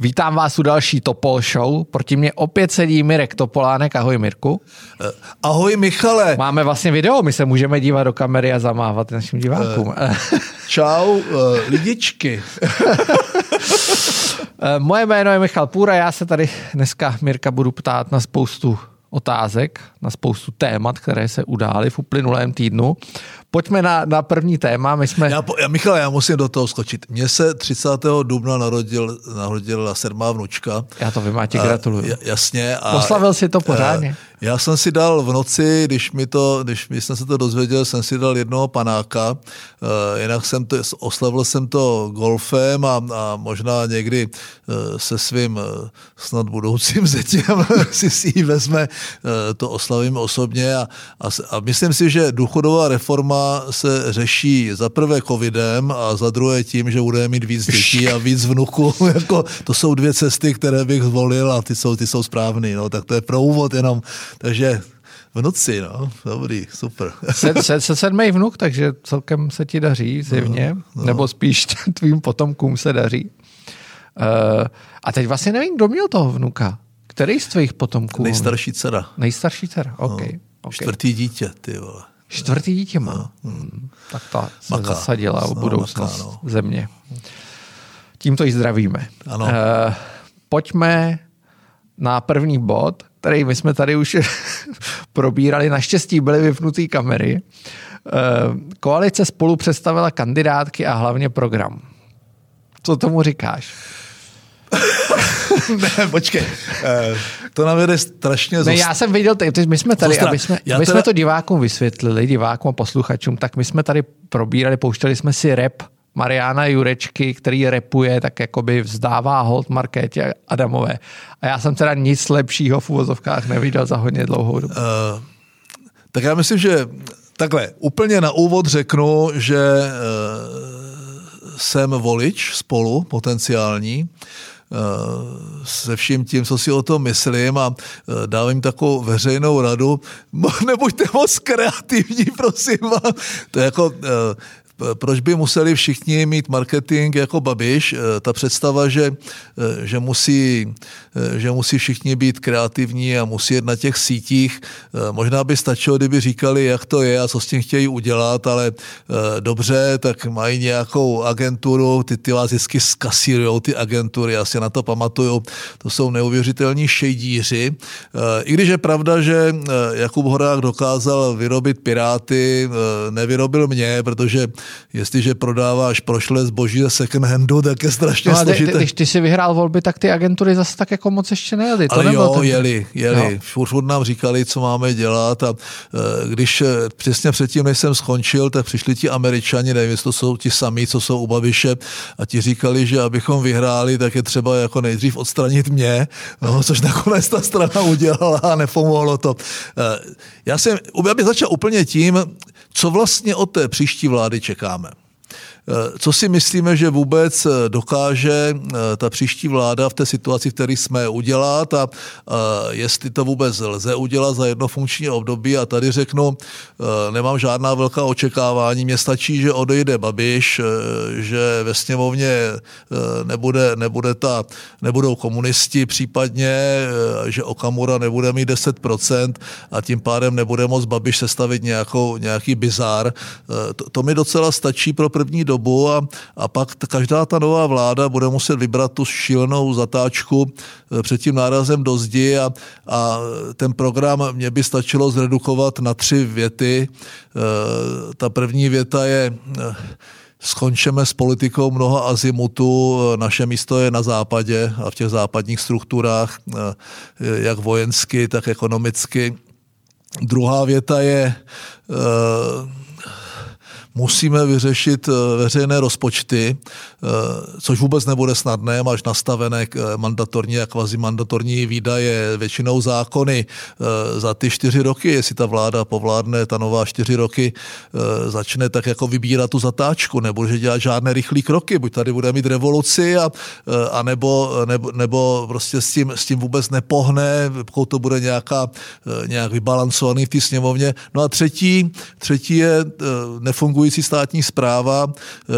Vítám vás u další Topol Show. Proti mě opět sedí Mirek Topolánek. Ahoj Mirku. Eh, ahoj Michale. Máme vlastně video, my se můžeme dívat do kamery a zamávat našim divákům. Uh, čau, uh, lidičky. Moje jméno je Michal Půra, já se tady dneska Mirka budu ptát na spoustu otázek, na spoustu témat, které se udály v uplynulém týdnu. Pojďme na, na první téma. My jsme... Já, já, Michal, já musím do toho skočit. Mně se 30. dubna narodil, narodila sedmá vnučka. Já to vím, a ti gratuluju. Jasně. A, Poslavil si to pořádně. Já jsem si dal v noci, když mi to, když mi jsem se to dozvěděl, jsem si dal jednoho panáka, uh, jinak jsem to, oslavil jsem to golfem a, a možná někdy uh, se svým uh, snad budoucím zetím si si ji vezme, uh, to oslavím osobně a, a, a myslím si, že důchodová reforma se řeší za prvé covidem a za druhé tím, že budeme mít víc dětí a víc vnuků. jako, to jsou dvě cesty, které bych zvolil a ty jsou, ty jsou správný. No, tak to je pro úvod jenom takže v noci, no, dobrý, super. Se, se, se sedmý vnuk, takže celkem se ti daří zjevně, no, no. nebo spíš tvým potomkům se daří. Uh, a teď vlastně nevím, kdo měl toho vnuka. Který z tvých potomků? Nejstarší dcera. Nejstarší dcera, OK. No, okay. Čtvrtý dítě, ty vole. Čtvrtý dítě má. Hmm. Tak ta se maká. zasadila o no, budoucnost maká, no. země. Tímto ji zdravíme. Ano. Uh, pojďme na první bod, který my jsme tady už probírali. Naštěstí byly vypnutý kamery. Eh, koalice spolu představila kandidátky a hlavně program. Co tomu říkáš? ne, počkej. Eh, to nám jde strašně Ne, já jsem viděl, my jsme tady, aby jsme, aby teda... jsme to divákům vysvětlili, divákům a posluchačům, tak my jsme tady probírali, pouštěli jsme si rep Mariana Jurečky, který repuje, tak jakoby vzdává hold Markétě Adamové. A já jsem teda nic lepšího v uvozovkách neviděl za hodně dlouhou dobu. Uh, tak já myslím, že takhle, úplně na úvod řeknu, že uh, jsem volič spolu, potenciální, se vším tím, co si o tom myslím a dávám jim takovou veřejnou radu. Nebuďte moc kreativní, prosím vás. To je jako proč by museli všichni mít marketing jako Babiš? Eh, ta představa, že, eh, že, musí, eh, že musí všichni být kreativní a musí jet na těch sítích, možná by stačilo, kdyby říkali, jak to je a co s tím chtějí udělat, ale dobře, tak mají nějakou agenturu, ty, ty vás vždycky skasírujou ty agentury, já si na to pamatuju, to jsou neuvěřitelní šejdíři. I když je pravda, že Jakub Horák dokázal vyrobit Piráty, nevyrobil mě, protože jestliže prodáváš prošlé zboží ze second handu, tak je strašně no, složité. Když ty si vyhrál volby, tak ty agentury zase tak jako moc ještě nejeli. To Ale jo, ten... jeli, jeli. No. Furt, furt nám říkali, co máme dělat a e, když e, přesně předtím, než jsem skončil, tak přišli ti američani, nevím, jestli to jsou ti samí, co jsou u Babiše a ti říkali, že abychom vyhráli, tak je třeba jako nejdřív odstranit mě, no, což nakonec ta strana udělala a nepomohlo to. E, já jsem, já bych začal úplně tím, co vlastně od té příští vlády čekáme. Eh, co si myslíme, že vůbec eh, dokáže eh, ta příští vláda v té situaci, v které jsme udělat? A jestli to vůbec lze udělat za jedno funkční období? A tady řeknu, nemám žádná velká očekávání, mně stačí, že odejde Babiš, že ve sněmovně nebude, nebude ta, nebudou komunisti případně, že Okamura nebude mít 10% a tím pádem nebude moc Babiš sestavit nějakou, nějaký bizár. To, to mi docela stačí pro první dobu dobu a, a pak každá ta nová vláda bude muset vybrat tu šílenou zatáčku eh, před tím nárazem do zdi a, a ten program mě by stačilo zredukovat na tři věty. Eh, ta první věta je eh, skončeme s politikou mnoha azimutů, naše místo je na západě a v těch západních strukturách, jak vojensky, tak ekonomicky. Druhá věta je, musíme vyřešit eh, veřejné rozpočty, eh, což vůbec nebude snadné, máš nastavené eh, mandatorní a kvazimandatorní výdaje, většinou zákony za ty čtyři roky, jestli ta vláda povládne, ta nová čtyři roky, začne tak jako vybírat tu zatáčku, nebude dělat žádné rychlé kroky, buď tady bude mít revoluci a, a nebo, nebo, nebo prostě s tím, s tím vůbec nepohne, pokud to bude nějaká, nějak vybalancovaný v té sněmovně. No a třetí, třetí je nefungují fungující státní zpráva,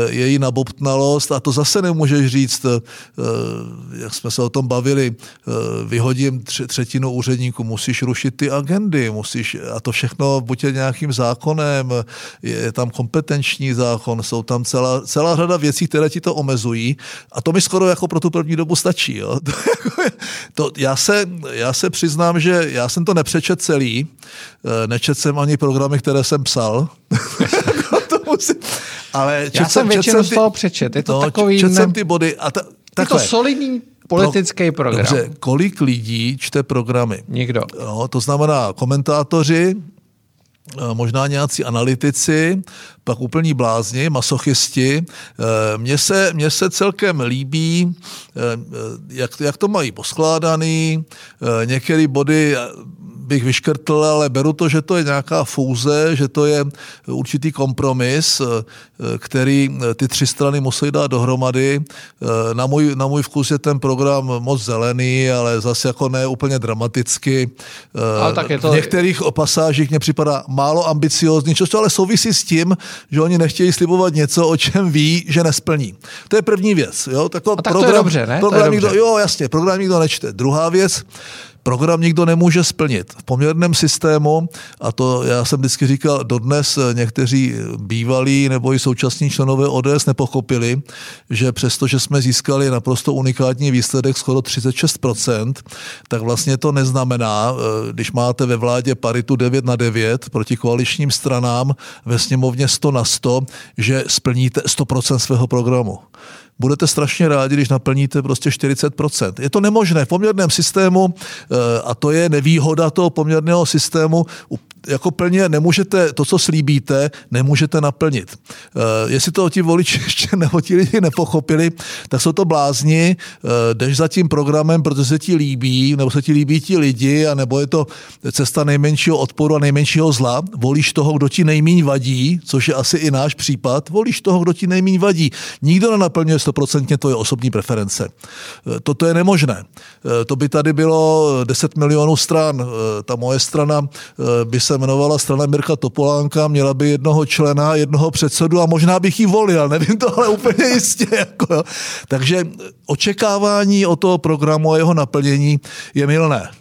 její nabobtnalost a to zase nemůžeš říct, jak jsme se o tom bavili, vyhodím třetinu úředníků, musíš rušit ty agendy, musíš, a to všechno buď je nějakým zákonem, je tam kompetenční zákon, jsou tam celá, celá řada věcí, které ti to omezují a to mi skoro jako pro tu první dobu stačí. Jo. To, já, se, já se přiznám, že já jsem to nepřečet celý, eh, nečet jsem ani programy, které jsem psal. ale já jsem většinu z toho přečet. Je to no, takový... Čet jsem ty body. A ta, je to solidní politický program. Dobře, kolik lidí čte programy? Nikdo. No, to znamená komentátoři, Eh, možná nějací analytici, pak úplní blázni, masochisti. Eh, mně se, mně se celkem líbí, eh, jak, jak to mají poskládaný, některé body bych vyškrtl, ale beru to, že to je nějaká fouze, že to je určitý kompromis, který ty tři strany musí dát dohromady. Na můj, na můj vkus je ten program moc zelený, ale zase jako ne úplně dramaticky. Ale tak je to... V některých pasážích mě připadá málo ambiciózní, což to ale souvisí s tím, že oni nechtějí slibovat něco, o čem ví, že nesplní. To je první věc. Jo? Tako tak program, to je dobře, ne? Program to je nikdo, dobře. Jo, jasně, program nikdo nečte. Druhá věc, program nikdo nemůže splnit. V poměrném systému, a to já jsem vždycky říkal, dodnes někteří bývalí nebo i současní členové ODS nepochopili, že přesto, že jsme získali naprosto unikátní výsledek skoro 36%, tak vlastně to neznamená, eh, když máte ve vládě paritu 9 na 9 proti koaličním stranám ve sněmovně 100 na 100, že splníte 100% svého programu budete strašně rádi, když naplníte prostě 40%. Je to nemožné v poměrném systému eh, a to je nevýhoda toho poměrného systému jako plně nemůžete, to, co slíbíte, nemůžete naplnit. Uh, jestli to ti voliči ještě nebo ti lidi nepochopili, tak jsou to blázni, uh, jdeš za tím programem, protože se ti líbí, nebo se ti líbí ti lidi, a nebo je to cesta nejmenšího odporu a nejmenšího zla, volíš toho, kdo ti nejmíň vadí, což je asi i náš případ, volíš toho, kdo ti nejmíň vadí. Nikdo nenaplňuje stoprocentně to je osobní preference. Uh, toto je nemožné. To by tady bylo 10 milionů stran. Ta moje strana by se jmenovala strana Mirka Topolánka, měla by jednoho člena, jednoho předsedu a možná bych ji volil, nevím to ale úplně jistě. Jako. Takže očekávání o toho programu a jeho naplnění je milné.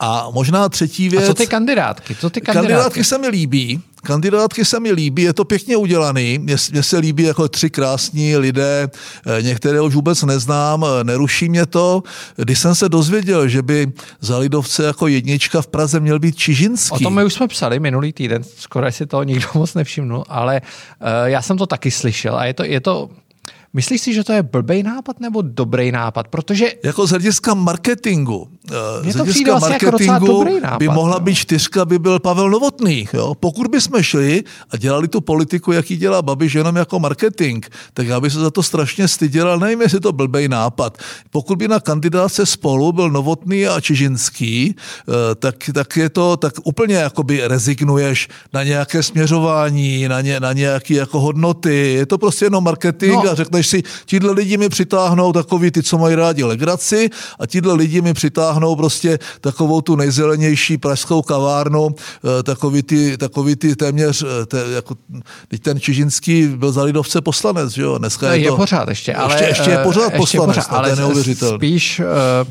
A možná třetí věc... A co ty kandidátky? Co ty kandidátky? kandidátky se mi líbí. Kandidátky se mi líbí, je to pěkně udělaný. Mně se líbí jako tři krásní lidé, eh, některé už vůbec neznám, eh, neruší mě to. Když jsem se dozvěděl, že by za Lidovce jako jednička v Praze měl být Čižinský. O tom my už jsme psali minulý týden, skoro si to nikdo moc nevšimnul, ale uh, já jsem to taky slyšel a je to, je to Myslíš si, že to je blbý nápad nebo dobrý nápad? Protože... Jako z hlediska marketingu. Eh, z hlediska jako marketingu jako nápad, by mohla no. být čtyřka, by byl Pavel Novotný. Jo? Pokud bychom šli a dělali tu politiku, jaký dělá Babiš, jenom jako marketing, tak já bych se za to strašně styděl, ale nevím, jestli to blbej nápad. Pokud by na kandidáce spolu byl Novotný a Čižinský, eh, tak, tak je to, tak úplně jakoby rezignuješ na nějaké směřování, na, ně, na nějaké jako hodnoty. Je to prostě jenom marketing no. a řekneš si, tíhle lidi mi přitáhnou takový ty, co mají rádi legraci a tíhle lidi mi přitáhnou prostě takovou tu nejzelenější pražskou kavárnu, eh, takový ty, takový ty téměř, eh, te, jako, teď ten Čižinský byl za Lidovce poslanec, že jo? Dneska no, je, je to, pořád ještě, ale... Ještě, ještě je pořád ještě poslanec, pořád, ale to je neuvěřitelné. Spíš... Uh...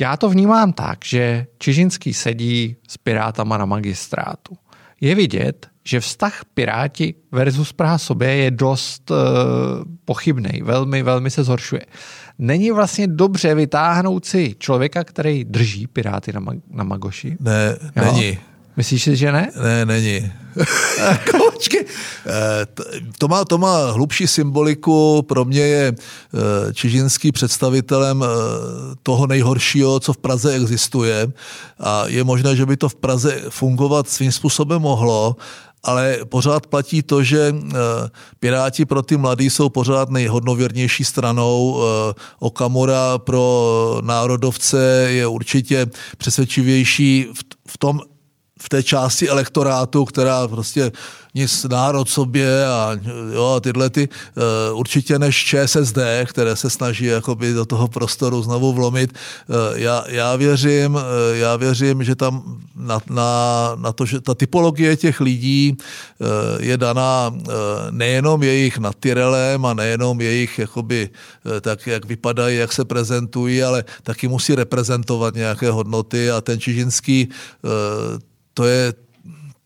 Já to vnímám tak, že Čižinský sedí s Pirátama na magistrátu. Je vidět, že vztah Piráti versus Praha sobě je dost uh, pochybný, velmi, velmi se zhoršuje. Není vlastně dobře vytáhnout si člověka, který drží Piráty na, mag- na Magoši? Ne, jo? není. Myslíš si, že ne? Ne, není. Kočky. Eh, to má, to má hlubší symboliku. Pro mě je eh, Čižinský představitelem toho nejhoršího, co v Praze existuje. A je možné, že by to v Praze fungovat svým způsobem mohlo, ale pořád platí to, že eh, Piráti pro ty mladí jsou pořád nejhodnověrnější stranou. Eh, Okamura pro národovce je určitě přesvědčivější v tom, v té části elektorátu, která prostě nic národ sobě a, jo, tyhle ty uh, určitě než ČSSD, které se snaží jakoby do toho prostoru znovu vlomit. Já, já, věřím, já věřím, že tam na, na, na to, že ta typologie těch lidí uh, je daná uh, nejenom jejich natyrelem a nejenom jejich jakoby, uh, tak, jak vypadají, jak se prezentují, ale taky musí reprezentovat nějaké hodnoty a ten Čižinský to je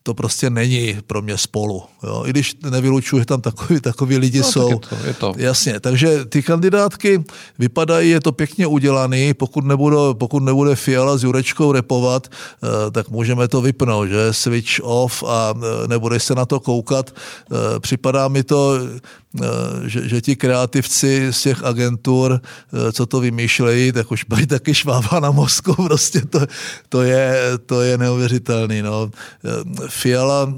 to prostě není pro mě spolu. Jo? I když nevylučuji, že tam takový, takový lidi no, jsou. Je to, je to. Jasně, takže ty kandidátky vypadají, je to pěkně udělaný, pokud nebude, pokud nebude Fiala s Jurečkou repovat, eh, tak můžeme to vypnout, že switch off a eh, nebude se na to koukat. Eh, připadá mi to, že, že ti kreativci z těch agentur, co to vymýšlejí, tak už mají taky švába na mozku, prostě to, to, je, to je neuvěřitelný. No. Fiala,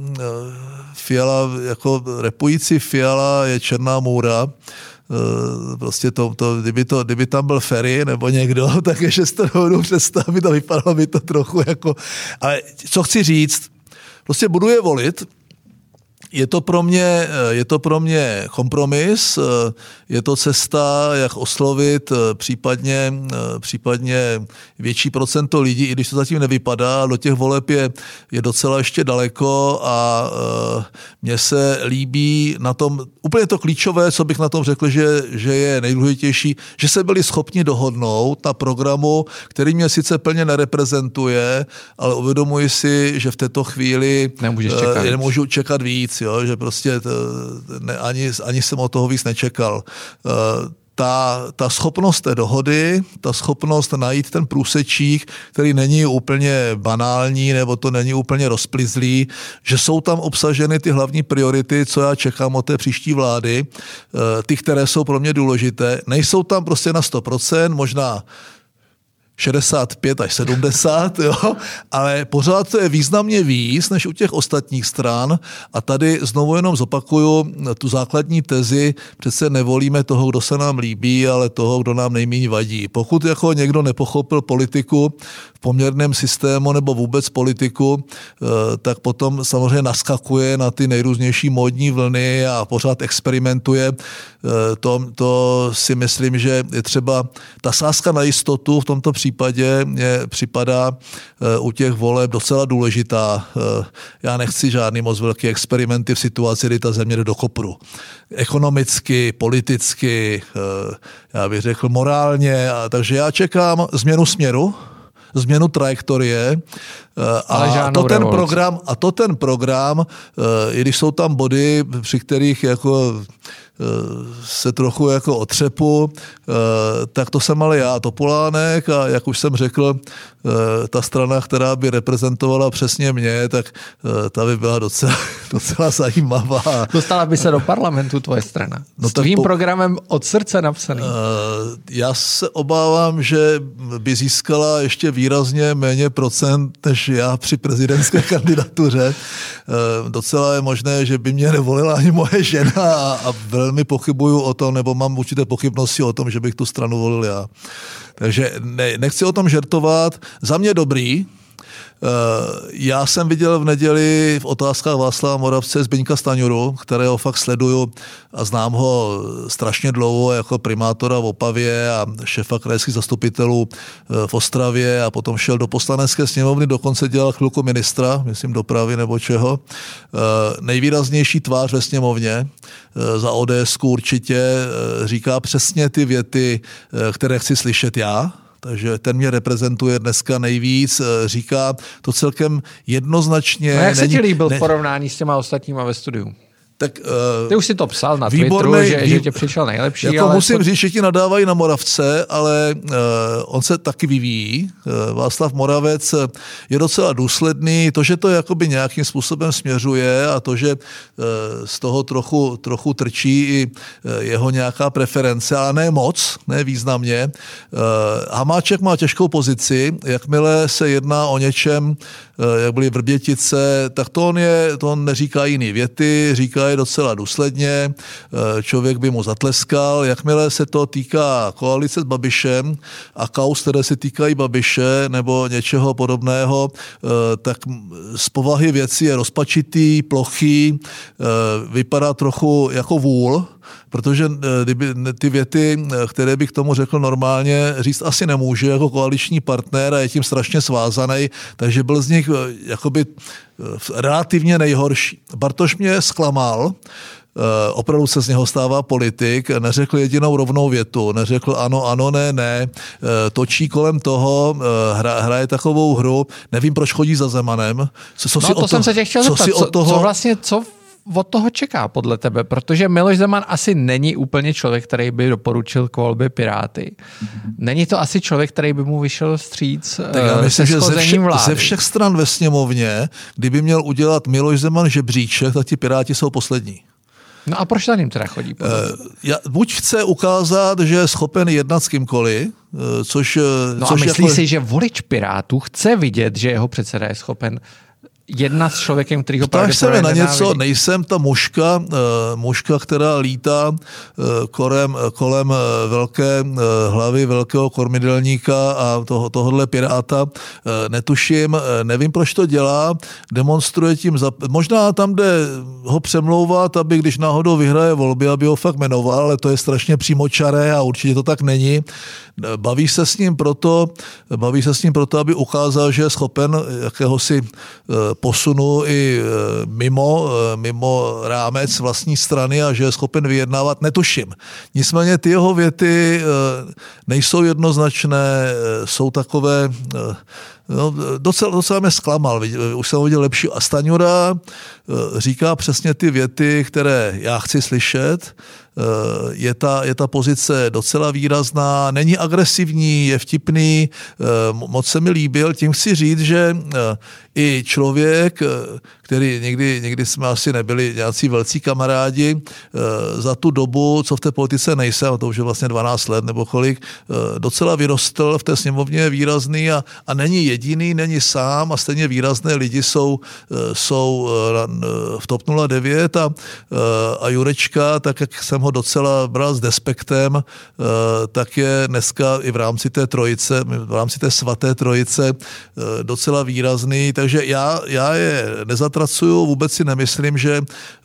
Fiala, jako repující Fiala je černá můra, prostě to, to, kdyby, to, kdyby tam byl Ferry nebo někdo, tak ještě si to představit a vypadalo by to trochu jako... Ale co chci říct, prostě budu je volit, je to, pro mě, eh, je to pro mě kompromis, eh, je to cesta, jak oslovit eh, případně, případně větší procento lidí, i když to zatím nevypadá, do těch voleb je, je docela ještě daleko a mně se líbí na tom, úplně to klíčové, co bych na tom řekl, že, že je nejdůležitější, že se byli schopni dohodnout na programu, který mě sice plně nereprezentuje, ale uvědomuji si, že v této chvíli čekat. nemůžu čekat víc jo, že prostě to, ne, ani, ani jsem od toho víc nečekal. Uh, ta, ta schopnost té dohody, ta schopnost najít ten průsečík, který není úplně banální nebo to není úplně rozplizlý, že jsou tam obsaženy ty hlavní priority, co já čekám od té příští vlády, uh, ty, které jsou pro mě důležité. Nejsou tam prostě na 100%, možná 65 až 70, jo, ale pořád to je významně víc než u těch ostatních stran a tady znovu jenom zopakuju tu základní tezi, přece nevolíme toho, kdo se nám líbí, ale toho, kdo nám nejméně vadí. Pokud jako někdo nepochopil politiku v poměrném systému nebo vůbec politiku, eh, tak potom samozřejmě naskakuje na ty nejrůznější módní vlny a pořád experimentuje. Eh, to, to si myslím, že je třeba ta sázka na jistotu v tomto případě mě připadá eh, u těch voleb docela důležitá. Eh, já nechci žádný moc velký experimenty v situaci, kdy ta země jde do kopru. Ekonomicky, politicky, eh, já bych řekl morálně, takže já čekám změnu směru, změnu trajektorie a to, ten program, a to ten program, i když jsou tam body, při kterých jako se trochu jako otřepu, tak to jsem ale já, Topolánek a jak už jsem řekl, ta strana, která by reprezentovala přesně mě, tak ta by byla docela, docela zajímavá. Dostala by se do parlamentu tvoje strana. No S tvým po... programem od srdce napsaný. Já se obávám, že by získala ještě výrazně méně procent, než já při prezidentské kandidatuře. Docela je možné, že by mě nevolila ani moje žena a, a velmi pochybuju o tom, nebo mám určité pochybnosti o tom, že bych tu stranu volil já. Takže ne, nechci o tom žertovat. Za mě dobrý, já jsem viděl v neděli v otázkách Václava Moravce Zbyňka Staňuru, kterého fakt sleduju a znám ho strašně dlouho jako primátora v Opavě a šefa krajských zastupitelů eh, v Ostravě a potom šel do poslanecké sněmovny, dokonce dělal chvilku ministra, myslím dopravy nebo čeho. Eh, nejvýraznější tvář ve sněmovně za ODS určitě říká přesně ty věty, které chci slyšet já, takže ten mě reprezentuje dneska nejvíc, eh, říká to celkem jednoznačně. No jak se ti líbil ne, v porovnání s těma ostatníma ve studiu? Tak, uh, Ty už si to psal na výborný, Twitteru, že, vý... že tě přišel nejlepší. Jako ale musím to... říct, že ti nadávají na Moravce, ale uh, on se taky vyvíjí. Uh, Václav Moravec je docela důsledný. To, že to jakoby nějakým způsobem směřuje a to, že uh, z toho trochu, trochu trčí i uh, jeho nějaká preference, ale ne moc, ne významně. Uh, Hamáček má těžkou pozici, jakmile se jedná o něčem, jak byly Vrbětice, tak to on, je, to on neříká jiný věty, říká je docela důsledně, člověk by mu zatleskal, jakmile se to týká koalice s Babišem a kaus, které se týkají Babiše nebo něčeho podobného, tak z povahy věci je rozpačitý, plochý, vypadá trochu jako vůl, protože eh, kdyby ty věty, eh, které bych tomu řekl normálně, říct asi nemůže jako koaliční partner a je tím strašně svázaný, takže byl z nich eh, jakoby relativně nejhorší. Bartoš mě zklamal, opravdu se z něho stává politik, neřekl jedinou rovnou větu, neřekl ano, ano, ne, ne, točí kolem toho, hra, hraje takovou hru, nevím, proč chodí za Zemanem. Co, co no, si to, to jsem se tě chtěl co zeptat, si co, toho... co vlastně, co od toho čeká podle tebe? Protože Miloš Zeman asi není úplně člověk, který by doporučil k volbě Piráty. Není to asi člověk, který by mu vyšel vstříc tak já eh, myslím, že ze, vše, vlády. ze všech stran ve sněmovně, kdyby měl udělat Miloš Zeman žebříček, tak ti Piráti jsou poslední. No a proč za ním teda chodí? Uh, já, buď chce ukázat, že je schopen jednat s kýmkoliv, uh, což... No což a myslí jako... si, že volič Pirátů chce vidět, že jeho předseda je schopen jedna s člověkem, který ho Ptáš se na něco, nejsem ta muška, uh, muška, která lítá uh, kolem, kolem uh, velké uh, hlavy velkého kormidelníka a toho, tohohle piráta. Uh, netuším, uh, nevím, proč to dělá, demonstruje tím, za, možná tam jde ho přemlouvat, aby když náhodou vyhraje volby, aby ho fakt jmenoval, ale to je strašně přímočaré a určitě to tak není. Baví se s ním proto, baví se s ním proto, aby ukázal, že je schopen jakéhosi posunu i e, mimo, e, mimo rámec vlastní strany a že je schopen vyjednávat, netuším. Nicméně ty jeho věty e, nejsou jednoznačné, jsou takové, no, docela, docela mě zklamal, už jsem viděl lepší. A Staňura říká přesně ty věty, které já chci slyšet, je ta, je ta pozice docela výrazná, není agresivní, je vtipný, moc se mi líbil, tím chci říct, že i člověk, eh, který někdy, někdy jsme asi nebyli nějací velcí kamarádi, eh, za tu dobu, co v té politice nejsem, to už je vlastně 12 let nebo kolik, eh, docela vyrostl, v té sněmovně je výrazný a, a není jediný, není sám a stejně výrazné lidi jsou, jsou v TOP 09 a, a Jurečka, tak jak jsem ho docela bral s despektem, tak je dneska i v rámci té trojice, v rámci té svaté trojice docela výrazný, tak takže já, já je nezatracuju, vůbec si nemyslím, že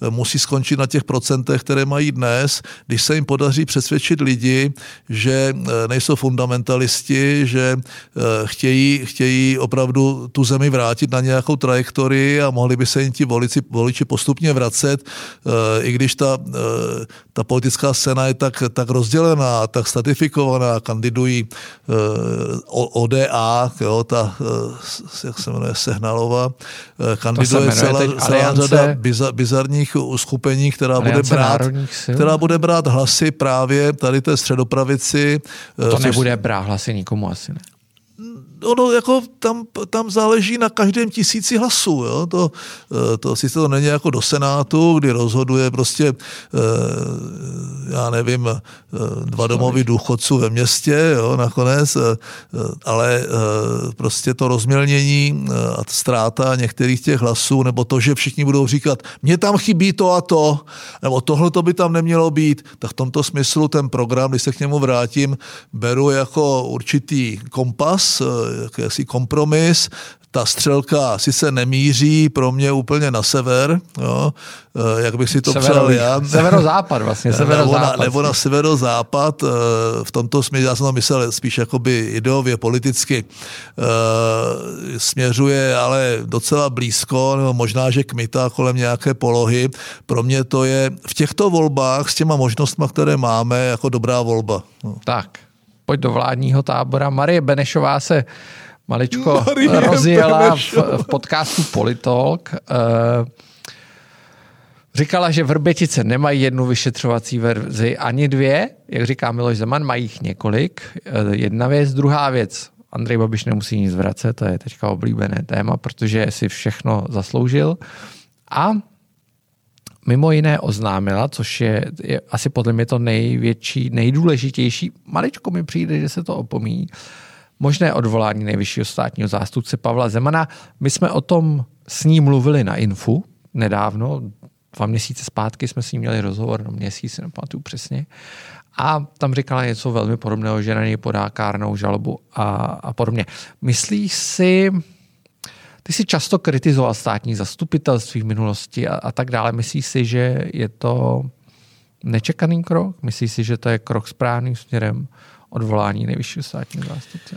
musí skončit na těch procentech, které mají dnes, když se jim podaří přesvědčit lidi, že eh, nejsou fundamentalisti, že eh, chtějí, chtějí opravdu tu zemi vrátit na nějakou trajektorii a mohli by se jim ti voliči, voliči postupně vracet, eh, i když ta, ta politická scéna je tak, tak rozdělená, tak statifikovaná, kandidují ODA, jo, ta, jak se jmenuje, Sehna Knalova, eh, kandiduje celá, celá řada bizar, bizarních uskupení, která bude, brát, která bude brát hlasy právě tady té středopravici. To což... nebude brát hlasy nikomu asi ne ono jako tam, tam záleží na každém tisíci hlasů. Jo? To, eh, to sice to není jako do Senátu, kdy rozhoduje prostě, eh, já nevím, eh, dva domovy důchodců ve městě jo, nakonec, ale prostě to rozmělnění a ztráta některých těch hlasů, nebo to, že všichni budou říkat, mně tam chybí to a to, nebo tohle to by tam nemělo být, tak v tomto smyslu ten program, když se k němu vrátím, beru jako určitý kompas, jakýsi kompromis, ta střelka sice nemíří pro mě úplně na sever, jo, eh, jak bych si to Severo, přál já. Severozápad vlastně, severozápad. Nebo na, nebo na severozápad, eh, v tomto směru, já jsem to myslel spíš jakoby ideově, politicky, eh, směřuje ale docela blízko, nebo možná, že kmita kolem nějaké polohy. Pro mě to je v těchto volbách s těma možnostmi, které máme, jako dobrá volba. No. Tak, pojď do vládního tábora. Marie Benešová se maličko Marie rozjela v, v podcastu Politolk. Eh, říkala, že Vrbětice nemají jednu vyšetřovací verzi, ani dvě, jak říká Miloš Zeman, mají jich několik. Eh, jedna věc, druhá věc. Andrej Babiš nemusí nic vracet, to je teďka oblíbené téma, protože si všechno zasloužil. A mimo jiné oznámila, což je, je asi podle mě to největší, nejdůležitější, maličko mi přijde, že se to opomíjí, možné odvolání nejvyššího státního zástupce Pavla Zemana. My jsme o tom s ním mluvili na Infu nedávno, dva měsíce zpátky jsme s ním měli rozhovor, no měsíc, nepamatuju přesně. A tam říkala něco velmi podobného, že na něj podá kárnou žalobu a, a podobně. Myslíš si, ty jsi často kritizoval státní zastupitelství v minulosti a, a tak dále. Myslíš si, že je to nečekaný krok? Myslíš si, že to je krok správným směrem odvolání nejvyššího státního zástupce?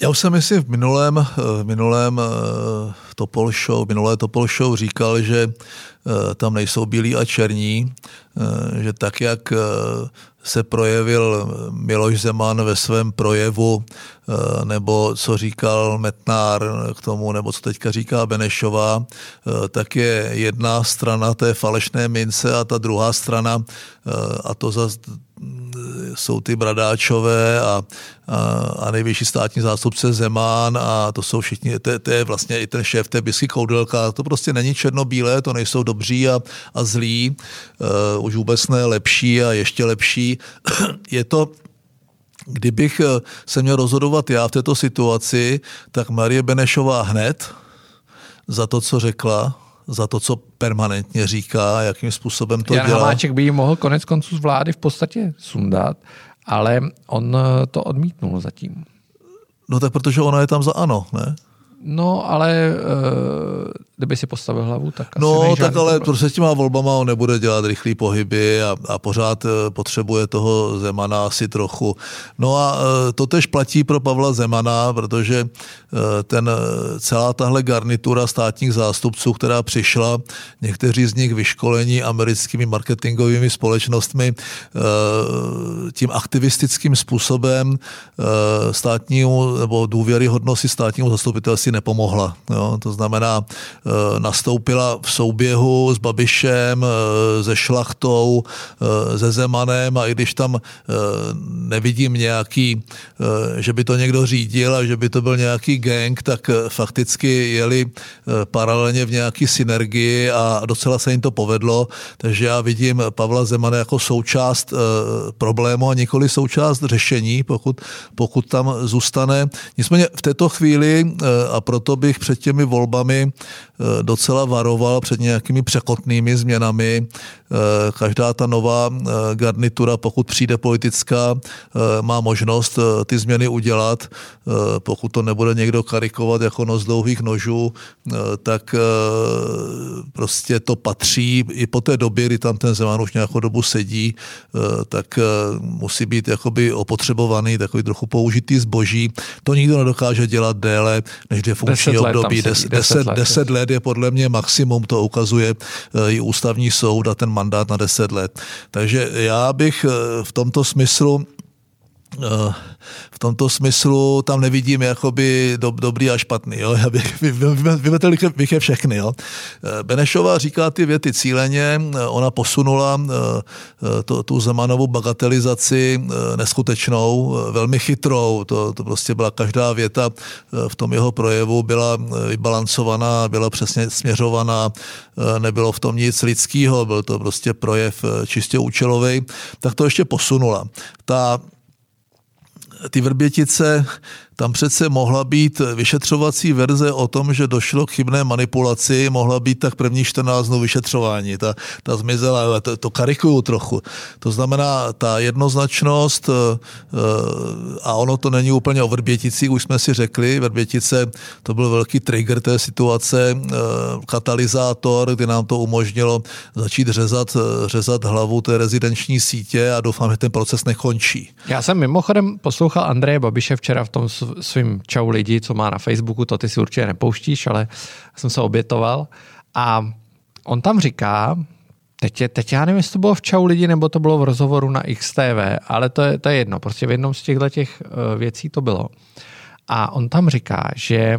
Já už jsem si v minulém, v minulém eh, Topol Show, minulé Topol Show říkal, že eh, tam nejsou bílí a černí, eh, že tak, jak se projevil Miloš Zeman ve svém projevu, nebo co říkal Metnár k tomu, nebo co teďka říká Benešová, tak je jedna strana té falešné mince a ta druhá strana, a to zase jsou ty bradáčové a, a, a nejvyšší státní zástupce Zemán a to jsou všichni, to, to je vlastně i ten šéf té bisky Koudelka, to prostě není černobílé, to nejsou dobří a, a zlí, uh, už vůbec ne lepší a ještě lepší. je to Kdybych eh, se měl rozhodovat já v této situaci, tak Marie Benešová hned za to, co řekla, za to, co permanentně říká, jakým způsobem to Jan dělá. Hamáček by ji mohl konec konců z vlády v podstatě sundat, ale on eh, to odmítnul zatím. No tak protože ona je tam za ano, ne? No, ale uh, kdyby si postavil hlavu, tak asi No, tak ale problém. prostě s těma volbama on nebude dělat rychlý pohyby a, a pořád uh, potřebuje toho Zemana asi trochu. No a uh, to tež platí pro Pavla Zemana, protože uh, ten celá tahle garnitura státních zástupců, která přišla, někteří z nich vyškolení americkými marketingovými společnostmi, tím aktivistickým způsobem státnímu nebo důvěryhodnosti státnímu zastupitelství si nepomohla. Jo? To znamená, e, nastoupila v souběhu s Babišem, e, se Šlachtou, e, se Zemanem a i když tam nevidím nějaký, že by to někdo řídil a že by to byl nějaký gang, tak fakticky jeli paralelně v nějaký synergii a docela se jim to povedlo, takže já vidím Pavla Zemana jako součást problému a nikoli součást řešení, pokud, pokud tam zůstane. Nicméně v této chvíli a proto bych před těmi volbami eh, docela varoval před nějakými překotnými změnami. Eh, každá ta nová eh, garnitura, pokud přijde politická, má možnost ty změny udělat. Pokud to nebude někdo karikovat jako nos dlouhých nožů, tak prostě to patří i po té době, kdy tam ten Zeman už nějakou dobu sedí, tak musí být jakoby opotřebovaný, takový trochu použitý zboží. To nikdo nedokáže dělat déle než dvě funkční deset období. Let, deset, deset, let. deset let je podle mě maximum, to ukazuje eh, i ústavní soud a ten mandát na deset let. Takže já bych eh, v tomto smyslu v tomto smyslu tam nevidím jakoby do, dobrý a špatný. Jo? Já bych vymetel bych je všechny. Jo? Benešová říká ty věty cíleně, ona posunula eh, to, tu Zemanovou bagatelizaci eh, neskutečnou, eh, velmi chytrou. To, to prostě byla každá věta v tom jeho projevu byla vybalancovaná, byla přesně směřovaná, nebylo v tom nic lidského, byl to prostě projev čistě účelový, tak to ještě posunula. Ta ty Vrbětice tam přece mohla být vyšetřovací verze o tom, že došlo k chybné manipulaci, mohla být tak první 14 dnů vyšetřování. Ta, ta zmizela, to, to karikuju trochu. To znamená, ta jednoznačnost, eh, a ono to není úplně o Vrbětici, už jsme si řekli, Vrbětice to byl velký trigger té situace, eh, katalyzátor, kdy nám to umožnilo začít řezat, řezat hlavu té rezidenční sítě a doufám, že ten proces nekončí. Já jsem mimochodem poslouchal Andreje Babiše včera v tom svým čau lidi, co má na Facebooku, to ty si určitě nepouštíš, ale jsem se obětoval. A on tam říká, teď, je, teď já nevím, jestli to bylo v čau lidi, nebo to bylo v rozhovoru na XTV, ale to je, to je jedno, prostě v jednom z těchto těch eh, věcí to bylo. A on tam říká, že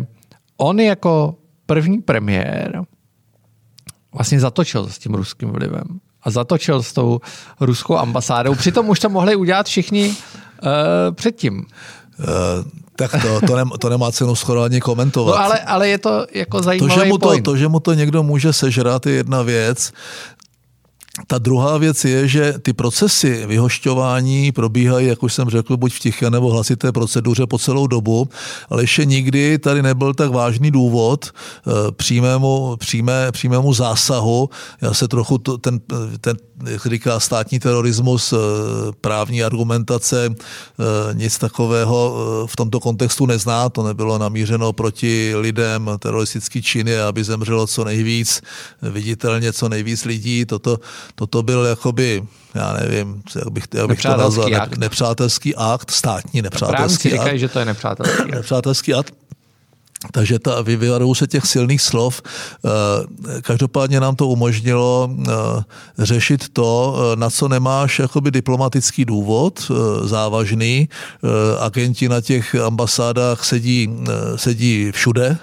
on jako první premiér vlastně zatočil s tím ruským vlivem a zatočil s tou ruskou ambasádou. Přitom už to mohli udělat všichni uh, předtím. Uh, tak to, to, ne, to nemá cenu skoro ani komentovat. No ale, ale je to jako zajímavý to že, mu point. to, to, že mu to někdo může sežrat, je jedna věc. Ta druhá věc je, že ty procesy vyhošťování probíhají, jak už jsem řekl, buď v tiché nebo hlasité proceduře po celou dobu, ale ještě nikdy tady nebyl tak vážný důvod eh, přímému, přímé, přímému zásahu. Já se trochu to, ten, ten jak říká státní terorismus, eh, právní argumentace, eh, nic takového v tomto kontextu nezná, to nebylo namířeno proti lidem, teroristický činy, aby zemřelo co nejvíc, viditelně co nejvíc lidí, toto toto byl jakoby, já nevím, jak bych, jak bych to nazval, akt. nepřátelský akt, státní nepřátelský akt. říkají, že to je nepřátelský akt. nepřátelský akt. Takže ta, vyvarují se těch silných slov. Eh, každopádně nám to umožnilo eh, řešit to, eh, na co nemáš jakoby diplomatický důvod závažný. Agenti na těch ambasádách sedí, sedí všude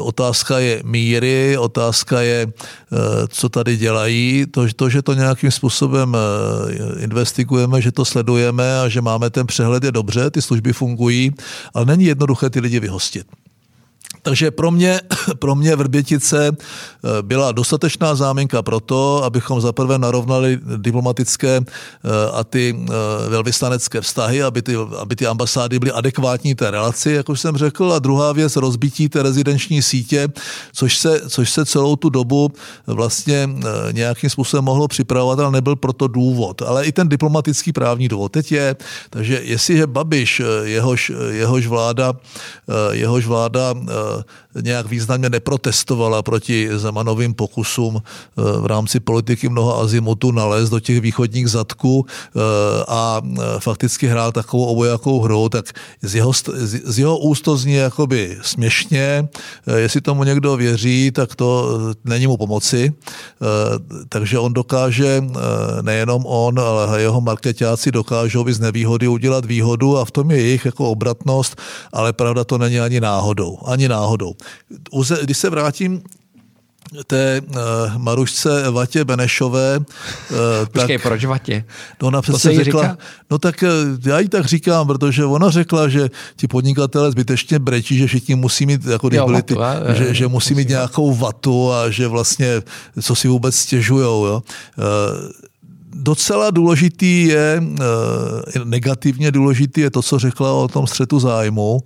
otázka je míry, otázka je, eh, co tady dělají. To, to, že to nějakým způsobem eh, investigujeme, že to sledujeme a že máme ten přehled je dobře, ty služby fungují, ale není jednoduché ty lidi vyhostit. Takže pro mě, pro mě Vrbětice eh, byla dostatečná záminka pro to, abychom zaprvé narovnali diplomatické eh, a ty eh, velvyslanecké vztahy, aby ty, aby ty ambasády byly adekvátní té relaci, jak už jsem řekl. A druhá věc, rozbití té rezidenční sítě, což se, což se celou tu dobu vlastně nějakým způsobem mohlo připravovat, ale nebyl proto důvod. Ale i ten diplomatický právní důvod teď je. Takže jestliže Babiš, jehož, jehož vláda, jehož vláda nějak významně neprotestovala proti Zemanovým pokusům eh, v rámci politiky mnoha azimutu nalézt do těch východních zadků eh, a eh, fakticky hrál takovou obojakou hru, tak z jeho, z jeho úst to zní jakoby směšně. Jestli tomu někdo věří, tak to není mu pomoci. Takže on dokáže, nejenom on, ale jeho marketáci dokážou z nevýhody udělat výhodu a v tom je jejich jako obratnost, ale pravda to není ani náhodou. Ani náhodou. Když se vrátím té uh, Marušce Vatě Benešové. Uh, Počkej, tak, proč Vatě? No ona přece řekla, říká? no tak uh, já jí tak říkám, protože ona řekla, že ti podnikatelé zbytečně brečí, že všichni musí mít, jako jo, byli ty, vatu, že, že musí mít nějakou vatu a že vlastně, co si vůbec stěžujou. Jo. Uh, docela důležitý je, negativně důležitý je to, co řekla o tom střetu zájmu.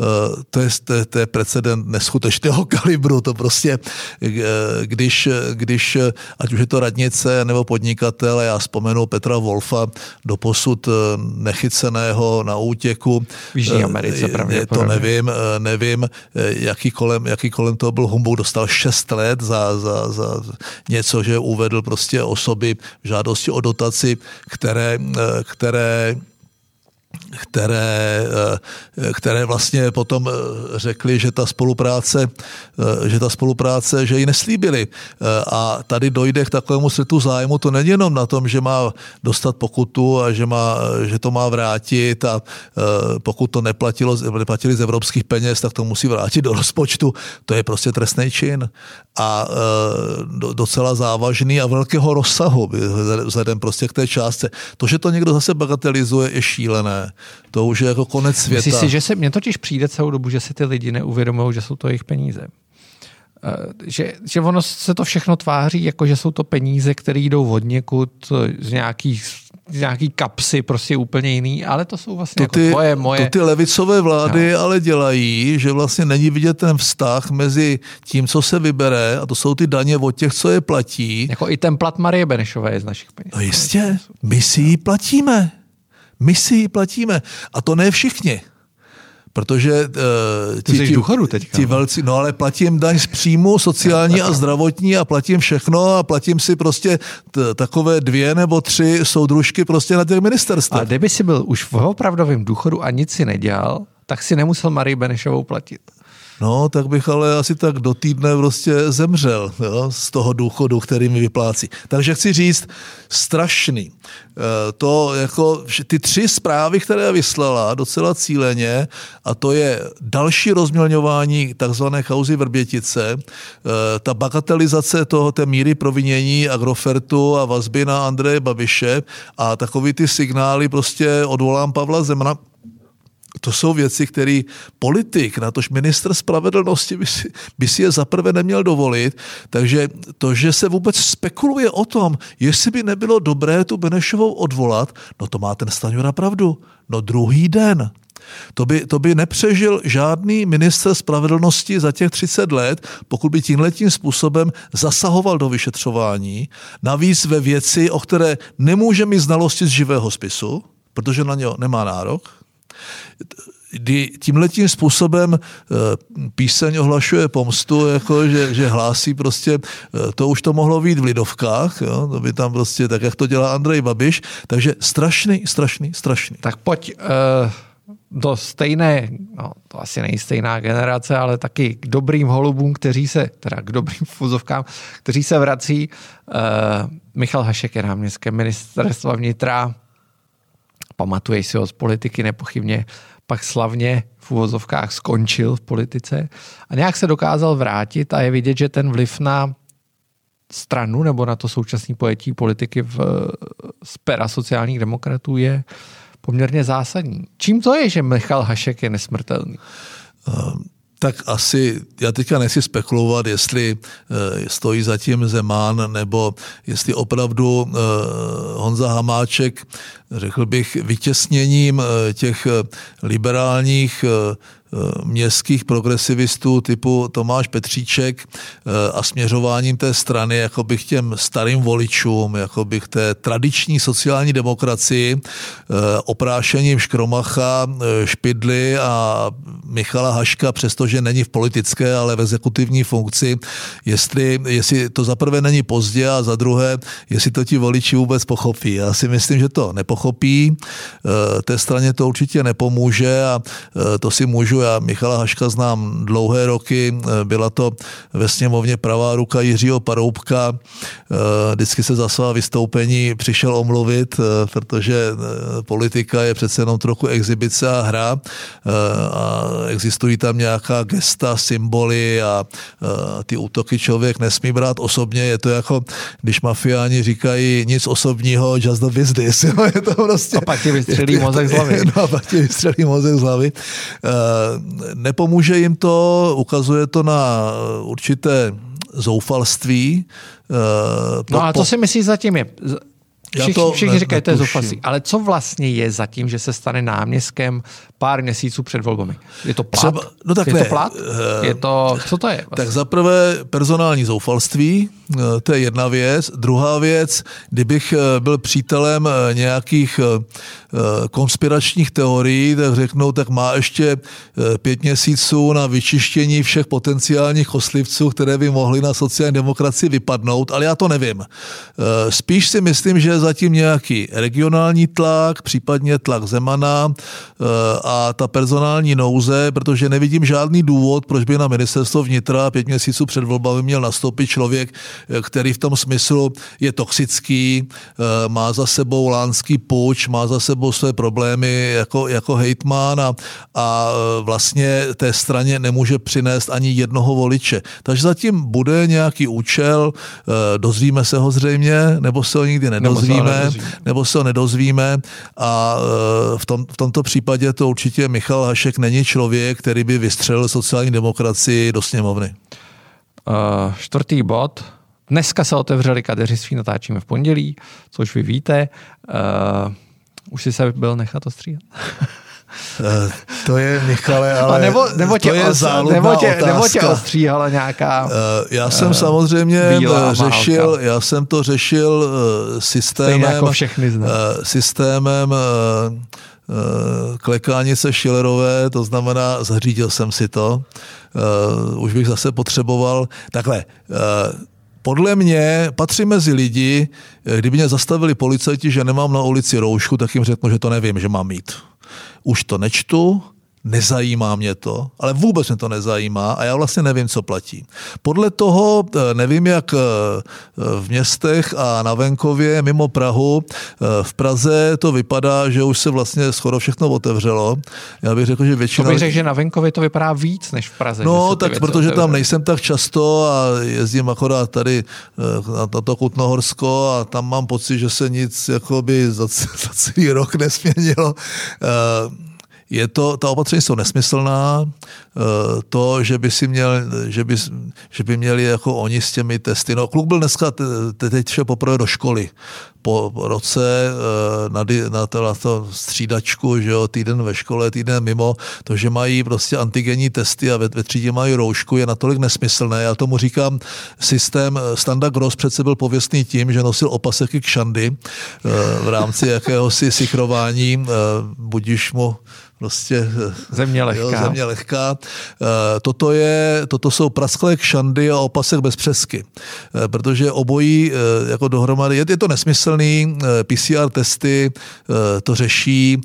Eh, to je, to, to je precedent neskutečného kalibru. To prostě, eh, když, když, ať už je to radnice nebo podnikatel, já vzpomenu Petra Wolfa, doposud eh, nechyceného na útěku. V Jižní Americe To nevím, nevím, jaký kolem, jaký kolem toho byl Humbug, dostal 6 let za, za, za něco, že uvedl prostě osoby v žádosti o dotaci, které, které které, eh, které vlastně potom eh, řekli, že ta spolupráce, eh, že ta spolupráce, že ji neslíbili. A tady dojde k takovému střetu zájmu, to není jenom na tom, že má dostat pokutu a že, má, že to má vrátit a pokud to neplatilo, neplatili z evropských peněz, tak to musí vrátit do rozpočtu. To je prostě trestný čin a docela závažný a velkého rozsahu vzhledem prostě k té částce. To, že to někdo zase bagatelizuje, je šílené to už je jako konec světa. Myslíš si, že se, mně totiž přijde celou dobu, že se ty lidi neuvědomují, že jsou to jejich peníze. Eh, že, že ono se to všechno tváří, jako že jsou to peníze, které jdou od někud z nějakých nějaký kapsy, prostě úplně jiný, ale to jsou vlastně to jako ty, jako tvoje, moje. To ty levicové vlády no. ale dělají, že vlastně není vidět ten vztah mezi tím, co se vybere, a to jsou ty daně od těch, co je platí. Jako i ten plat Marie Benešové je z našich peněz. No jistě, my si ji platíme. My si ji platíme. A to ne všichni. Protože uh, ti, ti, důchodu teďka, ti no. velcí, no ale platím daň z příjmu, sociální a zdravotní a platím všechno a platím si prostě t, takové dvě nebo tři soudružky prostě na těch ministerstvech. A kdyby si byl už v opravdovém důchodu a nic si nedělal, tak si nemusel Marii Benešovou platit. No, tak bych ale asi tak do týdne prostě zemřel jo, z toho důchodu, který mi vyplácí. Takže chci říct, strašný. E, to jako ty tři zprávy, které vyslala docela cíleně, a to je další rozmělňování takzvané kauzy Vrbětice, e, ta bagatelizace toho, té míry provinění Agrofertu a vazby na Andreje Babiše a takový ty signály prostě odvolám Pavla Zemana, to jsou věci, které politik, natož minister spravedlnosti by si, by si je zaprvé neměl dovolit. Takže to, že se vůbec spekuluje o tom, jestli by nebylo dobré tu Benešovou odvolat, no to má ten Staňura pravdu. No druhý den. To by, to by nepřežil žádný minister spravedlnosti za těch 30 let, pokud by tímhletím způsobem zasahoval do vyšetřování, navíc ve věci, o které nemůže mít znalosti z živého spisu, protože na něho nemá nárok, kdy tímhletím způsobem eh, píseň ohlašuje pomstu, jako že, že hlásí prostě, eh, to už to mohlo být v Lidovkách, jo, to by tam prostě, tak jak to dělá Andrej Babiš, takže strašný, strašný, strašný. Tak pojď uh, do stejné, no to asi není stejná generace, ale taky k dobrým holubům, kteří se, teda k dobrým fuzovkám, kteří se vrací. Uh, Michal Hašek je náměstkem ministerstva vnitra, pamatuješ si ho z politiky nepochybně, pak slavně v uvozovkách skončil v politice a nějak se dokázal vrátit a je vidět, že ten vliv na stranu nebo na to současné pojetí politiky v, z pera sociálních demokratů je poměrně zásadní. Čím to je, že Michal Hašek je nesmrtelný? Tak asi, já teďka nechci spekulovat, jestli e, stojí zatím Zeman, nebo jestli opravdu e, Honza Hamáček, řekl bych, vytěsněním e, těch liberálních Eh, městských progresivistů typu Tomáš Petříček eh, a směřováním té strany jako bych těm starým voličům, jako bych té tradiční sociální demokracii, eh, oprášením Škromacha, Špidly a Michala Haška, přestože není v politické, ale v exekutivní funkci, jestli, jestli to za prvé není pozdě a za druhé, jestli to ti voliči vůbec pochopí. Já si myslím, že to nepochopí, té straně to určitě nepomůže a to si můžu já Michala Haška znám dlouhé roky, eh, byla to ve sněmovně pravá ruka Jiřího Paroubka, eh, vždycky se za svá vystoupení přišel omluvit, eh, protože politika je přece jenom trochu exibice a hra a existují tam nějaká gesta, symboly a ty útoky člověk nesmí brát osobně, je to jako, když mafiáni říkají nic osobního, just the business, je to prostě... A pak ti vystřelí mozek z hlavy. No a pak ti vystřelí mozek z hlavy nepomůže jim to, ukazuje to na určité zoufalství. No a to si myslíš zatím je Všichni, to všichni říkají, to je zoufalství. Ale co vlastně je za tím, že se stane náměstkem pár měsíců před volbami? Je to plat? Třeba, no tak je ne. to plat? Je to, co to je? Vlastně? Tak za prvé personální zoufalství, eh, to je jedna věc. Druhá věc, kdybych eh, byl přítelem eh, nějakých konspiračních teorií, tak řeknou, tak má ještě pět měsíců na vyčištění všech potenciálních koslivců, které by mohly na sociální demokracii vypadnout, ale já to nevím. Spíš si myslím, že zatím nějaký regionální tlak, případně tlak Zemana eh, a ta personální nouze, protože nevidím žádný důvod, proč by na ministerstvo vnitra pět měsíců před volbami měl nastoupit člověk, eh, který v tom smyslu je toxický, eh, má za sebou lánský puč, má za sebou své problémy jako, jako hejtman a, a vlastně té straně nemůže přinést ani jednoho voliče. Takže zatím bude nějaký účel, dozvíme se ho zřejmě, nebo se ho nikdy nedozvíme nedozvíme, nebo se ho nedozvíme a v, tom, v tomto případě to určitě Michal Hašek není člověk, který by vystřelil sociální demokracii do sněmovny. Uh, čtvrtý bod. Dneska se otevřeli kadeřiství, natáčíme v pondělí, což vy víte. Uh, už jsi se byl nechat ostříhat? Eh, to je, Michale, ale A nebo, nebo tě, to je nebo tě, otázka. nebo tě ostříhala nějaká... Eh, já jsem uh, samozřejmě řešil, já jsem to řešil systémem... jako všechny znám. Systémem klekánice Schillerové, to znamená, zařídil jsem si to. Už bych zase potřeboval... Takhle, podle mě patří mezi lidi, kdyby mě zastavili policajti, že nemám na ulici roušku, tak jim řeknu, že to nevím, že mám mít už to nečtu, nezajímá mě to, ale vůbec mě to nezajímá a já vlastně nevím, co platí. Podle toho eh, nevím, jak eh, v městech a na venkově mimo Prahu, eh, v Praze to vypadá, že už se vlastně skoro všechno otevřelo. Já bych řekl, že většina... To bych řekl, že na venkově to vypadá víc než v Praze. No, tak protože otevřely. tam nejsem tak často a jezdím akorát tady na to Kutnohorsko a tam mám pocit, že se nic jakoby za, za celý rok nesměnilo je to, ta opatření jsou nesmyslná, to, že by si měl, že by, že by měli jako oni s těmi testy, no kluk byl dneska, teď šel poprvé do školy, po roce eh, na, na, to, na to střídačku, že jo, týden ve škole, týden mimo, to, že mají prostě antigenní testy a ve, ve třídě mají roušku, je natolik nesmyslné. Já tomu říkám, systém eh, Standa Gross přece byl pověstný tím, že nosil opasek k šandy eh, v rámci jakéhosi sichrování, budíš mu prostě země lehká. Jo, země lehká. Toto, je, toto jsou prasklé kšandy a opasek bez přesky, protože obojí jako dohromady, je, je to nesmyslný, PCR testy to řeší,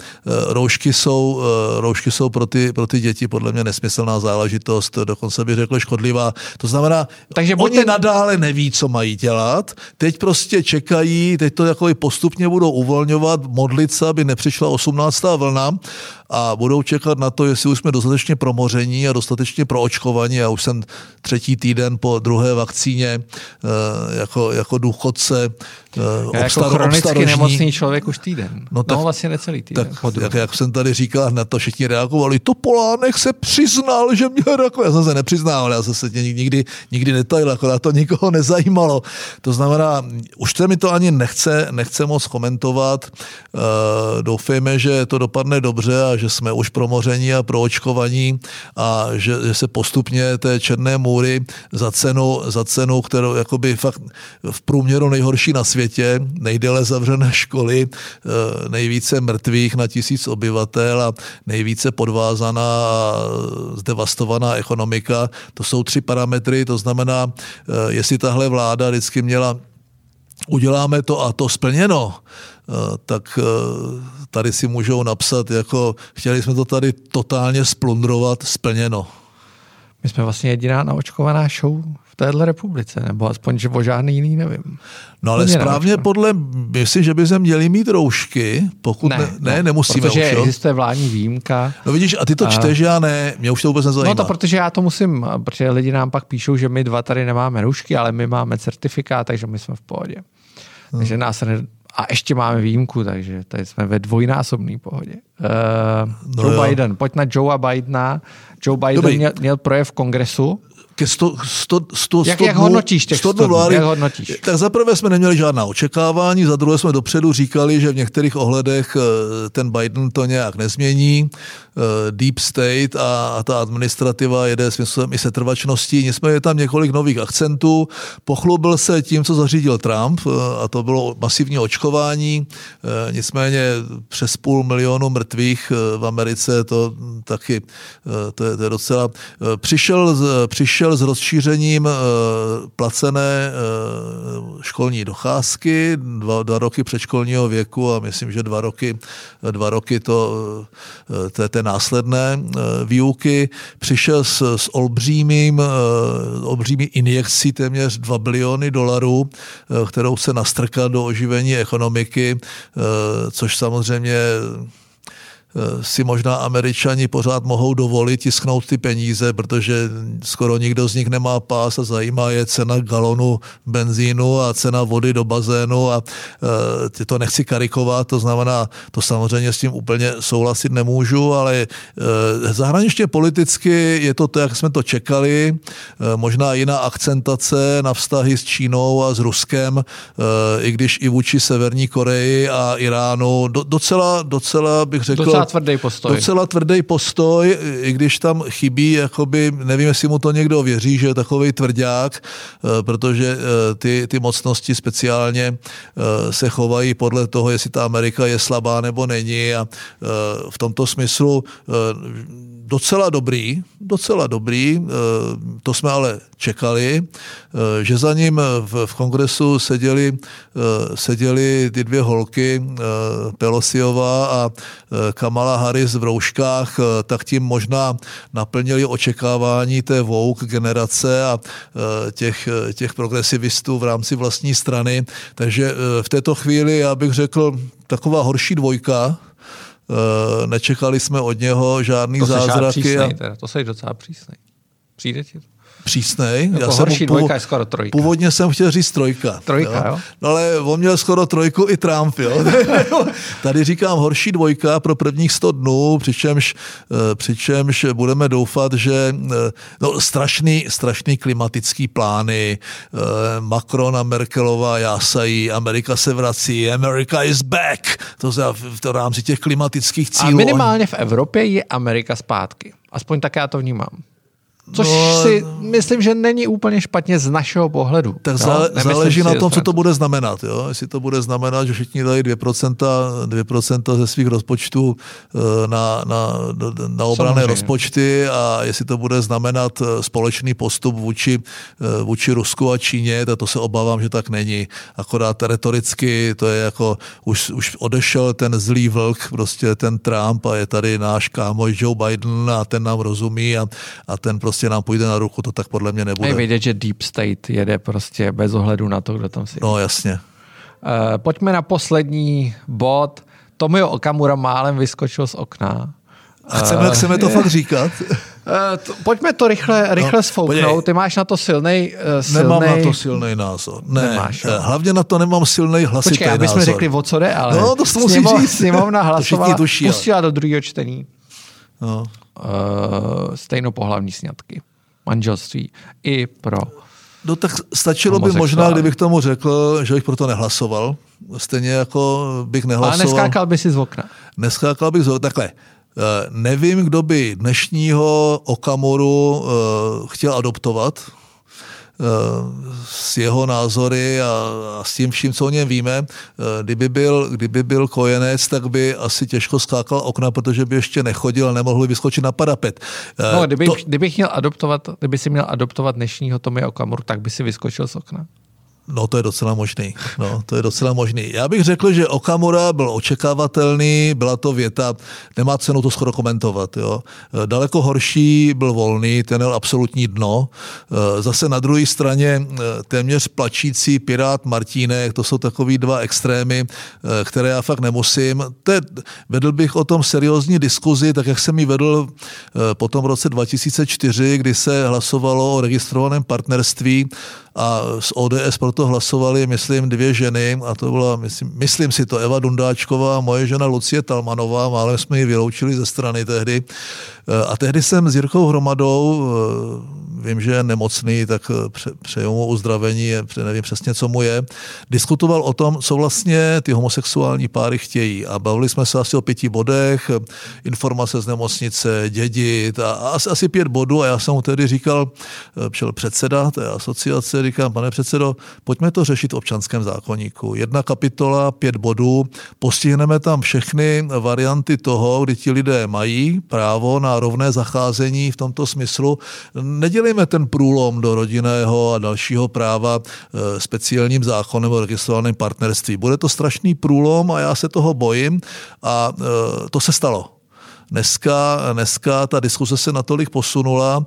roušky jsou, roušky jsou pro ty, pro ty děti podle mě nesmyslná záležitost, dokonce bych řekl škodlivá. To znamená, Takže oni ten... nadále neví, co mají dělat, teď prostě čekají, teď to jako postupně budou uvolňovat, modlit se, aby nepřišla 18. vlna a budou čekat na to, jestli už jsme dostatečně promoření a dostatečně proočkovaní. Já už jsem třetí týden po druhé vakcíně eh, jako, jako důchodce já jako chronicky nemocný člověk už týden. No, tak, no vlastně necelý týden. Tak, jak, jak, jsem tady říkal, na to všichni reagovali, to Polánek se přiznal, že měl rakovinu. Já jsem se nepřiznal, já jsem se nikdy, nikdy netajil, na to nikoho nezajímalo. To znamená, už se mi to ani nechce, nechce moc komentovat. Uh, doufejme, že to dopadne dobře a že jsme už promoření a proočkovaní a že, že se postupně té černé můry za cenu, za cenu, kterou jakoby fakt v průměru nejhorší na světě, nejdéle zavřené školy, eh, nejvíce mrtvých na tisíc obyvatel a nejvíce podvázaná a zdevastovaná ekonomika. To jsou tři parametry, to znamená, eh, jestli tahle vláda vždycky měla uděláme to a to splněno, eh, tak tady si můžou napsat, jako chtěli jsme to tady totálně splundrovat, splněno. My jsme vlastně jediná naočkovaná show v téhle republice, nebo aspoň, že o žádný jiný nevím. No ale správně naočkovaná. podle, myslím, že by se měli mít roušky, pokud ne, ne, ne no, nemusíme protože už, existuje vládní výjimka. No vidíš, a ty to čteš, já ne, mě už to vůbec nezajímá. No to protože já to musím, protože lidi nám pak píšou, že my dva tady nemáme roušky, ale my máme certifikát, takže my jsme v pohodě. Hmm. Takže nás ne, a ještě máme výjimku, takže tady jsme ve dvojnásobné pohodě. Uh, no Joe jo. Biden, pojď na Joea Bidena. Joe Biden měl, měl projev v kongresu, ke 100, 100, 100, jak, 100 jak hodnotíš těch 100 dnů Jak hodnotíš? Tak za prvé jsme neměli žádná očekávání, za druhé jsme dopředu říkali, že v některých ohledech eh, ten Biden to nějak nezmění. Eh, deep State a, ta administrativa jede smyslem i setrvačností. Nicméně tam několik nových akcentů. Pochlubil se tím, co zařídil Trump, eh, a to bylo masivní očkování. Nicméně přes půl milionu mrtvých v Americe, to taky to je, to je docela... Přišel, přišel přišel s rozšířením eh, placené eh, školní docházky, dva, dva roky předškolního věku a myslím, že dva roky, dva roky to, eh, té, té následné výuky. Přišel s, s olbřímým, olbřímý injekcí téměř 2 biliony dolarů, kterou se nastrká do oživení ekonomiky, což samozřejmě si možná američani pořád mohou dovolit tisknout ty peníze, protože skoro nikdo z nich nemá pás a zajímá je cena galonu benzínu a cena vody do bazénu a e, to nechci karikovat, to znamená, to samozřejmě s tím úplně souhlasit nemůžu, ale e, zahraničně politicky je to to, jak jsme to čekali, e, možná jiná akcentace na vztahy s Čínou a s Ruskem, e, i když i vůči Severní Koreji a Iránu, do, docela, docela bych řekl, docela docela tvrdý postoj. Docela tvrdý postoj, i když tam chybí, jakoby, nevím, jestli mu to někdo věří, že je takový tvrdák, eh, protože eh, ty, ty mocnosti speciálně eh, se chovají podle toho, jestli ta Amerika je slabá nebo není a v tomto smyslu docela dobrý, docela dobrý, to jsme ale čekali, že za ním v, kongresu seděli, seděli ty dvě holky, Pelosiová a Kamala Harris v rouškách, tak tím možná naplnili očekávání té Vogue generace a těch, těch progresivistů v rámci vlastní strany. Takže v této chvíli já bych řekl taková horší dvojka, Eh, nečekali jsme od něho žádný to zázraky. Přísnej, teda. To jsi docela přísnej. Přijde ti to? Přísnej. Jako Já horší jsem původ, dvojka je skoro trojka. Původně jsem chtěl říct trojka. Trojka, jo? jo? No ale on měl skoro trojku i Trump, jo. Tady říkám horší dvojka pro prvních 100 dnů, přičemž, eh, přičemž budeme doufat, že eh, no, strašný, strašný klimatický plány, eh, Macron a Merkelová jásají, Amerika se vrací, America is back, to znamená v rámci těch klimatických cílů. A minimálně v Evropě je Amerika zpátky. Aspoň tak já to vnímám. Což no, si myslím, že není úplně špatně z našeho pohledu. Tak zále, záleží na tom, co to bude znamenat. Jo? Jestli to bude znamenat, že všichni dají 2%, 2% ze svých rozpočtů eh, na, na, na obrané rozpočty a jestli to bude znamenat eh, společný postup vůči, eh, vůči Rusku a Číně, tak to se obávám, že tak není. Akorát retoricky to je jako, už, už odešel ten zlý vlk, prostě ten Trump a je tady náš kámoš Joe Biden a ten nám rozumí a, a ten prostě prostě nám půjde na ruku, to tak podle mě nebude. Je vidět, že Deep State jede prostě bez ohledu na to, kdo tam si. No jasně. Uh, pojďme na poslední bod. Tomio Okamura málem vyskočil z okna. A chceme, uh, chceme to je, fakt říkat? Uh, to, pojďme to rychle, rychle no, sfouknout. Ty máš na to silný. Uh, silnej... Nemám na to silný názor. Ne, Nemáš, jo. hlavně na to nemám silný hlasitý Počkej, aby jsme řekli, o co jde, ale no, to musí sněmov, říct. sněmovna hlasovala, tuší, pustila do druhého čtení. No. Uh, stejnopohlavní sňatky manželství i pro No tak stačilo by možná, kdybych tomu řekl, že bych proto nehlasoval. Stejně jako bych nehlasoval. Ale neskákal by si z okna. Neskákal bych z okna. Takhle, eh, nevím, kdo by dnešního Okamoru eh, chtěl adoptovat, s jeho názory a, a s tím vším, co o něm víme. Eh, kdyby byl, kdyby byl kojenec, tak by asi těžko skákal okna, protože by ještě nechodil a nemohl vyskočit na parapet. Eh, no, kdyby, to... kdybych měl adoptovat, kdyby si měl adoptovat dnešního Tomy Okamuru, tak by si vyskočil z okna. No, to je docela možný. No, to je docela možný. Já bych řekl, že Okamura byl očekávatelný, byla to věta, nemá cenu to skoro komentovat. Jo. Daleko horší byl volný, ten měl absolutní dno. Zase na druhé straně téměř plačící pirát Martínek, to jsou takový dva extrémy, které já fakt nemusím. Te, vedl bych o tom seriózní diskuzi, tak jak jsem ji vedl po tom roce 2004, kdy se hlasovalo o registrovaném partnerství a z ODS proto hlasovali, myslím, dvě ženy a to byla, myslím, myslím si to, Eva Dundáčková, moje žena Lucie Talmanová, ale jsme ji vyloučili ze strany tehdy. A tehdy jsem s Jirkou Hromadou vím, že je nemocný, tak eh, přeju mu uzdravení, nevím přesně, co mu je, diskutoval o tom, co vlastně ty homosexuální páry chtějí. A bavili jsme se asi o pěti bodech, informace z nemocnice, dědit a asi, asi pět bodů. A já jsem mu tedy říkal, přišel předseda té asociace, říkám, pane předsedo, pojďme to řešit v občanském zákonníku. Jedna kapitola, pět bodů, postihneme tam všechny varianty toho, kdy ti lidé mají právo na rovné zacházení v tomto smyslu. Nedělej nedělejme ten průlom do rodinného a dalšího práva eh, speciálním zákonem o registrovaném partnerství. Bude to strašný průlom a já se toho bojím a eh, to se stalo. Dneska, dneska ta diskuse se natolik posunula,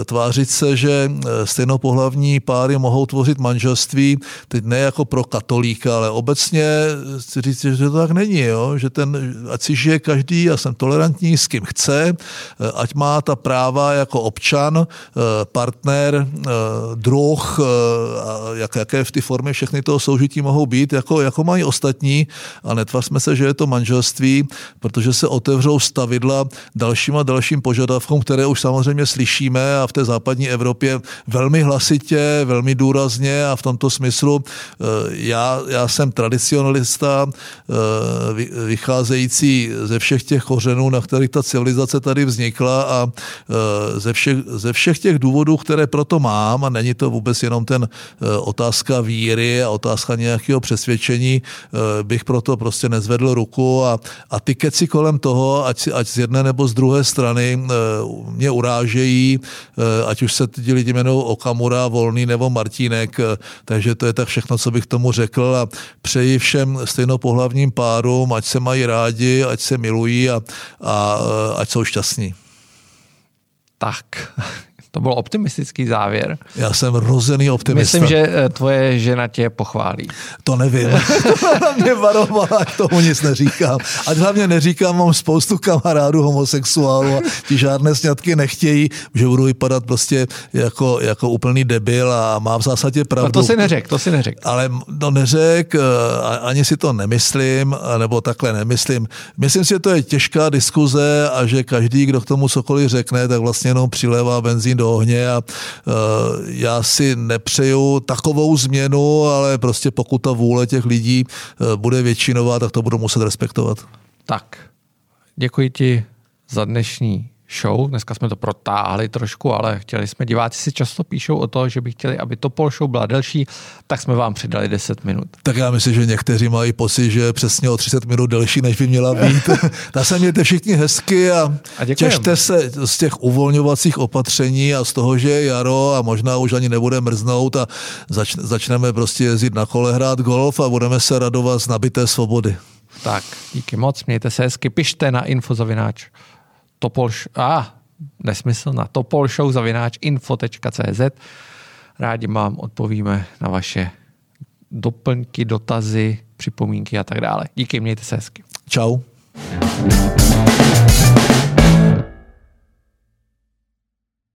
e, tvářit se, že e, stejnopohlavní páry mohou tvořit manželství, teď ne jako pro katolíka, ale obecně chci říct, že to tak není, jo? že ten, ať si žije každý, já jsem tolerantní, s kým chce, ať má ta práva jako občan, partner, druh, jak, jaké v ty formy všechny toho soužití mohou být, jako, jako mají ostatní a netvařme se, že je to manželství, protože se otevřou stavidla dalším a dalším požadavkům, které už samozřejmě slyšíme a v té západní Evropě velmi hlasitě, velmi důrazně a v tomto smyslu eh, já, já jsem tradicionalista eh, vycházející ze všech těch kořenů, na kterých ta civilizace tady vznikla a eh, ze všech, ze všech těch důvodů, které proto mám a není to vůbec jenom ten otázka víry a otázka nějakého přesvědčení, bych proto prostě nezvedl ruku a, a ty keci kolem toho, ať si ať z jedné nebo z druhé strany eh, mě urážejí, eh, ať už se ti lidi jmenují Okamura, Volný nebo Martínek, eh, takže to je tak všechno, co bych tomu řekl a přeji všem stejnopohlavním párům, ať se mají rádi, ať se milují a, a ať jsou šťastní. Tak, To byl optimistický závěr. Já jsem rozený optimista. Myslím, že eh, tvoje žena tě pochválí. To nevím. to mě varovala, k tomu nic neříkám. A hlavně neříkám, mám spoustu kamarádů homosexuálů a ti žádné sňatky nechtějí, že budu vypadat prostě jako, jako úplný debil a mám v zásadě pravdu. A to si neřek, to si neřek. Ale to neřek, eh, ani si to nemyslím, nebo takhle nemyslím. Myslím si, že to je těžká diskuze a že každý, kdo k tomu cokoliv řekne, tak vlastně jenom přilévá benzín do ohně a uh, já si nepřeju takovou změnu, ale prostě pokud ta vůle těch lidí uh, bude většinová, tak to budu muset respektovat. Tak, děkuji ti za dnešní show. Dneska jsme to protáhli trošku, ale chtěli jsme, diváci si často píšou o to, že by chtěli, aby to pol show byla delší, tak jsme vám přidali 10 minut. Tak já myslím, že někteří mají pocit, že přesně o 30 minut delší, než by měla být. tak se mějte všichni hezky a, a těšte se z těch uvolňovacích opatření a z toho, že je jaro a možná už ani nebude mrznout a zač, začneme prostě jezdit na kole, hrát golf a budeme se radovat z nabité svobody. Tak, díky moc, mějte se hezky, pište na infozavináč topol, a ah, nesmysl, na topolshow zavináč info.cz. Rádi vám odpovíme na vaše doplňky, dotazy, připomínky a tak dále. Díky, mějte se hezky. Ciao.